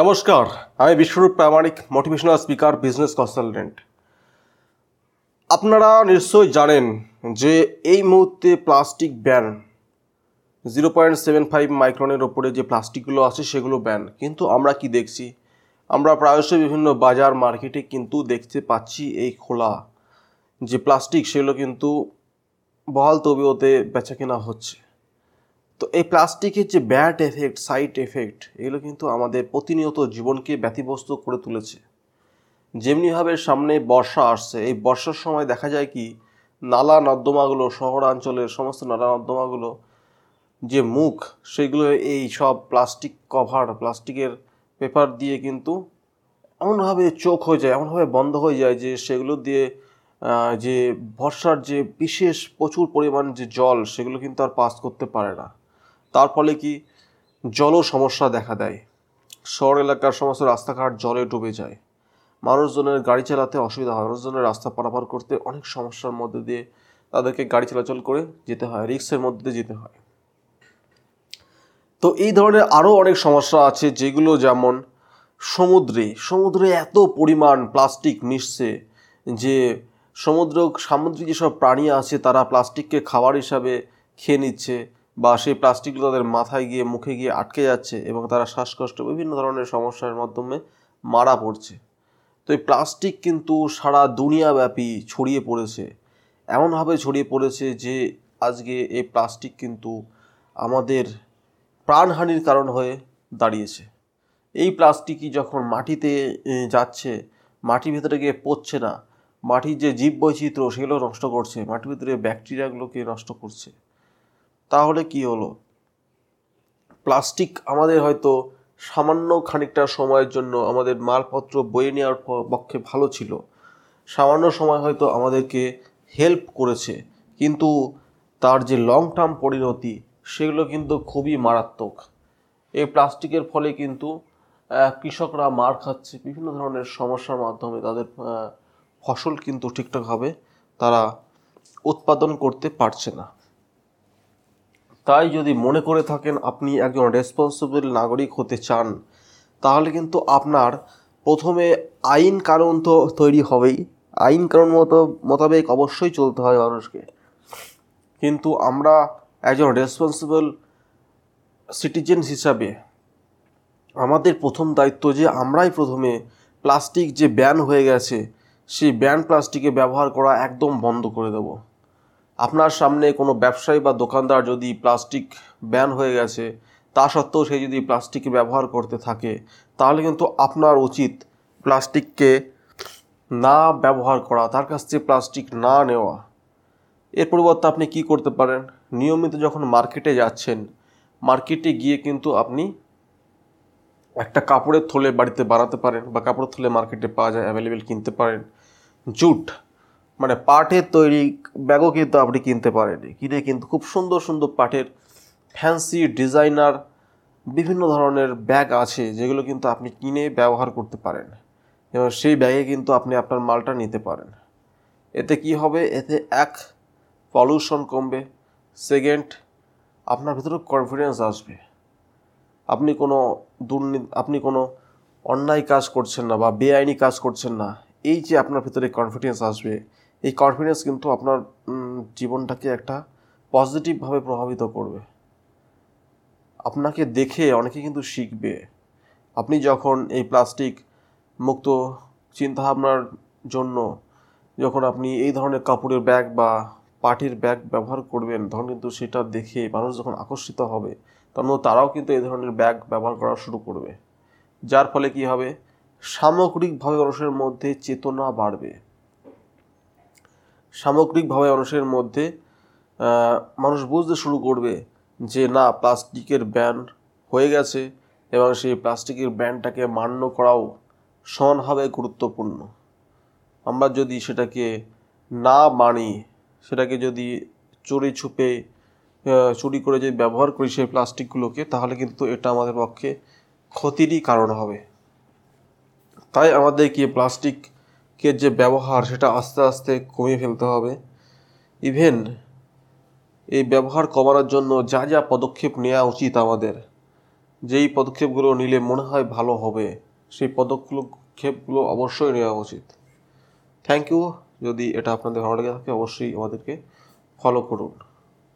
নমস্কার, আমি Biswarup Pramanik motivational speaker business consultant আপনারা নিশ্চয়ই জানেন যে এই মুহূর্তে plastic ban zero point seven five মাইক্রনের ওপরে যে প্লাস্টিকগুলো আছে সেগুলো ব্যান কিন্তু আমরা কি দেখছি? আমরা প্রায়শই বিভিন্ন বাজার মার্কেটে কিন্তু দেখতে পাচ্ছি এই খোলা, যে প্লাস্টিক সেগুলো কিন্তু বহাল তবিয়তে বেচা কেনা হচ্ছে। তো এই প্লাস্টিকের যে ব্যাড এফেক্ট, সাইড এফেক্ট, এগুলো কিন্তু আমাদের প্রতিনিয়ত জীবনকে ব্যতিব্যস্ত করে তুলেছে। যেমনিভাবে সামনে বর্ষা আসছে, এই বর্ষার সময় দেখা যায় কি, নালা নর্দমাগুলো, শহরাঞ্চলের সমস্ত নালা নর্দমাগুলো যে মুখ, সেগুলো এই সব প্লাস্টিক কভার, প্লাস্টিকের পেপার দিয়ে কিন্তু এমনভাবে চোখ হয়ে যায়, এমনভাবে বন্ধ হয়ে যায় যে সেগুলো দিয়ে যে বর্ষার যে বিশেষ প্রচুর পরিমাণ যে জল, সেগুলো কিন্তু আর পাস করতে পারে না। তার ফলে কি জলও সমস্যা দেখা দেয়। শহর এলাকার সমস্ত রাস্তাঘাট জলে ডুবে যায়। মানুষজনের গাড়ি চালাতে অসুবিধা হয়। মানুষজনের রাস্তা পারাপার করতে অনেক সমস্যার মধ্যে দিয়ে তাদেরকে গাড়ি চলাচল করে যেতে হয়, রিক্সের মধ্যে দিয়ে যেতে হয়। তো এই ধরনের আরও অনেক সমস্যা আছে, যেগুলো যেমন সমুদ্রে। সমুদ্রে এত পরিমাণ প্লাস্টিক মিশছে যে সমুদ্র সামুদ্রিক যেসব প্রাণী আছে, তারা প্লাস্টিককে খাবার হিসাবে খেয়ে নিচ্ছে। বা সেই প্লাস্টিকগুলো তাদের মাথায় গিয়ে, মুখে গিয়ে আটকে যাচ্ছে এবং তারা শ্বাসকষ্ট, বিভিন্ন ধরনের সমস্যার মাধ্যমে মারা পড়ছে। তো এই প্লাস্টিক কিন্তু সারা দুনিয়াব্যাপী ছড়িয়ে পড়েছে। এমনভাবে ছড়িয়ে পড়েছে যে আজকে এই প্লাস্টিক কিন্তু আমাদের প্রাণহানির কারণ হয়ে দাঁড়িয়েছে। এই প্লাস্টিকই যখন মাটিতে যাচ্ছে, মাটির ভেতরে গিয়ে পচছে না, মাটির যে জীব বৈচিত্র্য সেগুলো নষ্ট করছে, মাটির ভিতরে ব্যাকটেরিয়াগুলোকে নষ্ট করছে। তাহলে কি হলো? প্লাস্টিক আমাদের হয়তো সামান্য খানিকটা সময়ের জন্য আমাদের মালপত্র বয়ে নেওয়ার পক্ষে ভালো ছিল। সামান্য সময় হয়তো আমাদেরকে হেল্প করেছে। কিন্তু তার যে লং টার্ম পরিণতি, সেগুলো কিন্তু খুবই মারাত্মক। এই প্লাস্টিকের ফলে কিন্তু কৃষকরা মার খাচ্ছে, বিভিন্ন ধরনের সমস্যার মাধ্যমে তাদের ফসল কিন্তু ঠিকঠাকভাবে তারা উৎপাদন করতে পারছে না। তাই যদি মনে করে থাকেন আপনি একজন রেসপন্সিবল নাগরিক হতে চান, তাহলে কিন্তু আপনার প্রথমে আইন কানুন তো তৈরি হবেই। আইন কানুন মতো, মোতাবেক অবশ্যই চলতে হয় মানুষকে। কিন্তু আমরা একজন রেসপন্সিবল সিটিজেন হিসাবে, আমাদের প্রথম দায়িত্ব যে আমরাই প্রথমে প্লাস্টিক যে ব্যান হয়ে গেছে, সেই ব্যান প্লাস্টিকে ব্যবহার করা একদম বন্ধ করে দেব। আপনার সামনে কোনো ব্যবসায়ী বা দোকানদার যদি প্লাস্টিক ব্যান হয়ে গেছে, তা সত্ত্বেও সে যদি প্লাস্টিক ব্যবহার করতে থাকে, তাহলে কিন্তু আপনার উচিত প্লাস্টিককে না ব্যবহার করা, তার কাছ থেকে প্লাস্টিক না নেওয়া। এর পরিবর্তে আপনি কি করতে পারেন? নিয়মিত যখন মার্কেটে যাচ্ছেন, মার্কেটে গিয়ে কিন্তু আপনি একটা কাপড়ের থলে বাড়িতে বানাতে পারেন বা কাপড়ের থলে মার্কেটে পাওয়া যায় অ্যাভেলেবেল কিনতে পারেন। জুট মানে পাটের তৈরি ব্যাগও কিন্তু আপনি কিনতে পারেন কিনে কিন্তু খুব সুন্দর সুন্দর পাটের ফ্যান্সি ডিজাইনার বিভিন্ন ধরনের ব্যাগ আছে যেগুলো কিন্তু আপনি কিনে ব্যবহার করতে পারেন। এবং সেই ব্যাগে কিন্তু আপনি আপনার মালটা নিতে পারেন। এতে কি হবে? এতে এক পলিউশন কমবে। সেকেন্ড আপনার ভিতরে কনফিডেন্স আসবে। আপনি কোনো দুর্নীতি, আপনি কোনো অন্যায় কাজ করছেন না বা বেআইনি কাজ করছেন না, এই যে আপনার ভিতরে কনফিডেন্স আসবে এই কনফিডেন্স কিন্তু আপনার জীবনটাকে একটা পজিটিভভাবে প্রভাবিত করবে। আপনাকে দেখে অনেকে কিন্তু শিখবে। আপনি যখন এই প্লাস্টিক মুক্ত চিন্তাভাবনার জন্য যখন আপনি এই ধরনের কাপড়ের ব্যাগ বা পাটির ব্যাগ ব্যবহার করবেন, তখন কিন্তু সেটা দেখে মানুষ যখন আকর্ষিত হবে, তখন তারাও কিন্তু এই ধরনের ব্যাগ ব্যবহার করা শুরু করবে। যার ফলে কি হবে? সামগ্রিকভাবে মানুষের মধ্যে চেতনা বাড়বে। সামগ্রিকভাবে মানুষের মধ্যে মানুষ বুঝতে শুরু করবে যে না, প্লাস্টিকের ব্যান হয়ে গেছে এবং সেই প্লাস্টিকের ব্যানটাকে মান্য করাও সমানভাবে গুরুত্বপূর্ণ। আমরা যদি সেটাকে না মানি, সেটাকে যদি চুরি ছুপে চুরি করে যদি ব্যবহার করি সেই প্লাস্টিকগুলোকে, তাহলে কিন্তু এটা আমাদের পক্ষে ক্ষতিরই কারণ হবে। তাই আমাদেরকে প্লাস্টিকের যে ব্যবহার সেটা আস্তে আস্তে কমিয়ে ফেলতে হবে। ইভেন এই ব্যবহার কমানোর জন্য যা যা পদক্ষেপ নেওয়া উচিত আমাদের, যেই পদক্ষেপগুলো নিলে মনে হয় ভালো হবে, সেই পদক্ষেপগুলো অবশ্যই নেওয়া উচিত। থ্যাংক ইউ যদি এটা আপনাদের ভালো লেগে থাকে, অবশ্যই আমাদেরকে ফলো করুন।